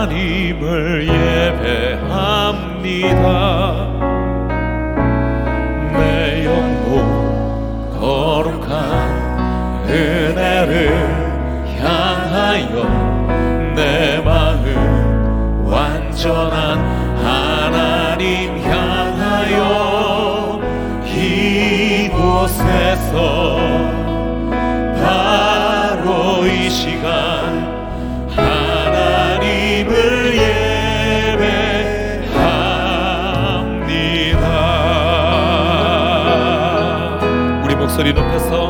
하나님을 예배합니다. 내 영혼 거룩한 은혜를 향하여 내 마음 완전한 하나님 향하여 이곳에서 Senhor, em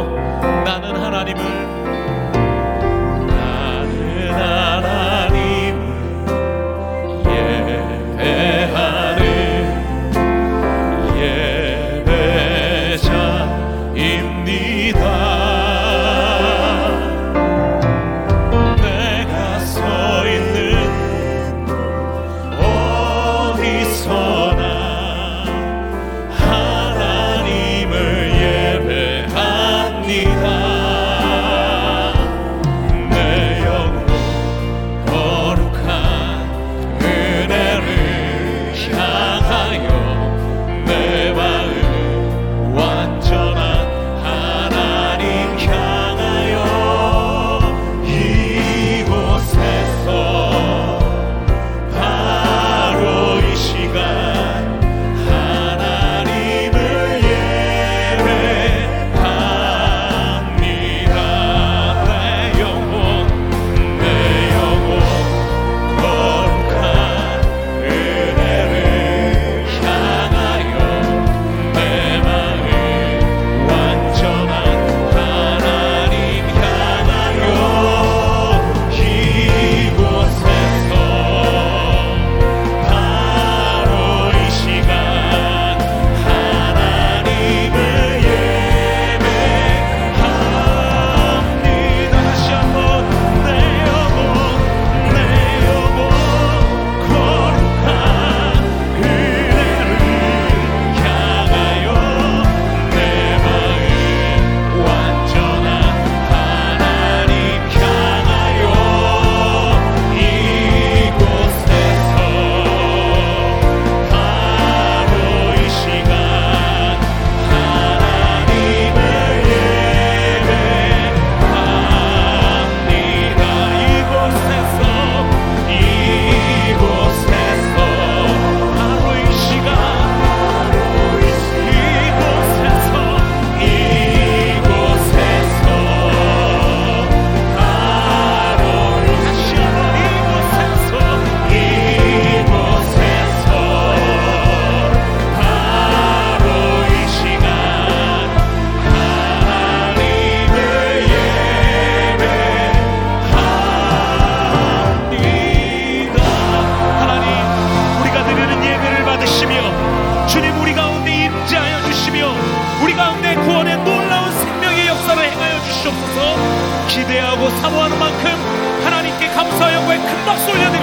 사모하는 만큼 하나님께 감사와 영광의 큰 박수 올려드립니다.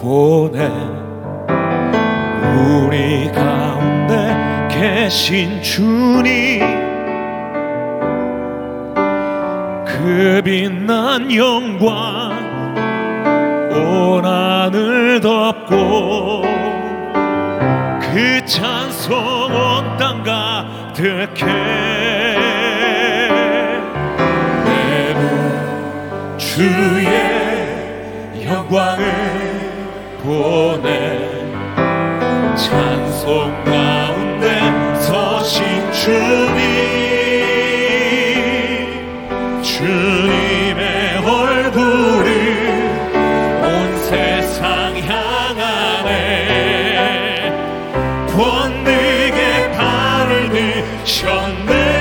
보내. 우리 가운데 계신 주님 그 빛난 영광 온 하늘 덮고 그 찬송 온 땅 가득해. 내는 주의 구원에 찬송 가운데 서신 주님 주님의 얼굴을 온 세상 향하네. 권능의 발을 드셨네.